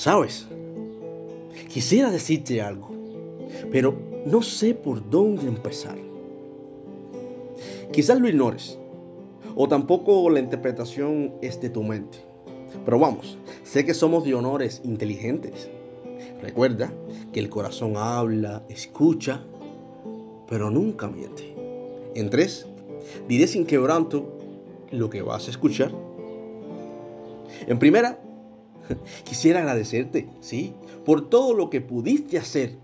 ¿Sabes? Quisiera decirte algo, pero no sé por dónde empezar. Quizás lo ignores, o tampoco la interpretación es de tu mente. Pero vamos, sé que somos de honores inteligentes. Recuerda que el corazón habla, escucha, pero nunca miente. En tres, diré sin quebranto lo que vas a escuchar. En primera, quisiera agradecerte, sí, por todo lo que pudiste hacer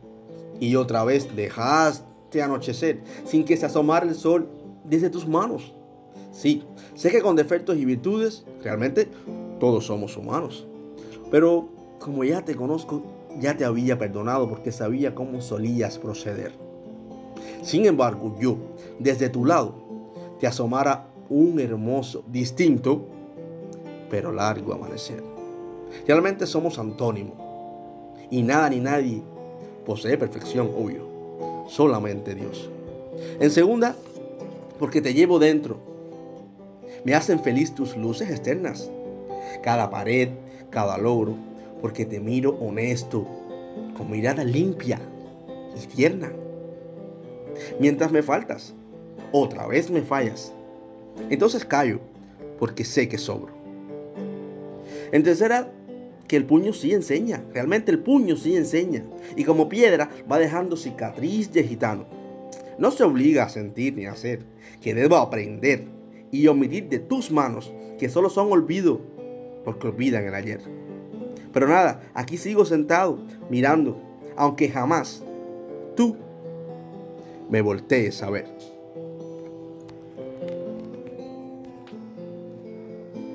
y otra vez dejaste anochecer sin que se asomara el sol desde tus manos. Sí, sé que con defectos y virtudes, realmente todos somos humanos. Pero como ya te conozco, ya te había perdonado porque sabía cómo solías proceder. Sin embargo, yo, desde tu lado, te asomara un hermoso, distinto, pero largo amanecer. Realmente somos antónimos. Y nada ni nadie posee perfección, obvio. Solamente Dios. En segunda, porque te llevo dentro. Me hacen feliz tus luces externas. Cada pared, cada logro, porque te miro honesto, con mirada limpia y tierna. Mientras me faltas, otra vez me fallas. Entonces callo, porque sé que sobro. En tercera, que el puño sí enseña, realmente el puño sí enseña. Y como piedra va dejando cicatriz de gitano. No se obliga a sentir ni a hacer, que debo aprender y omitir de tus manos, que solo son olvido, porque olvidan el ayer. Pero nada, aquí sigo sentado, mirando, aunque jamás tú me voltees a ver.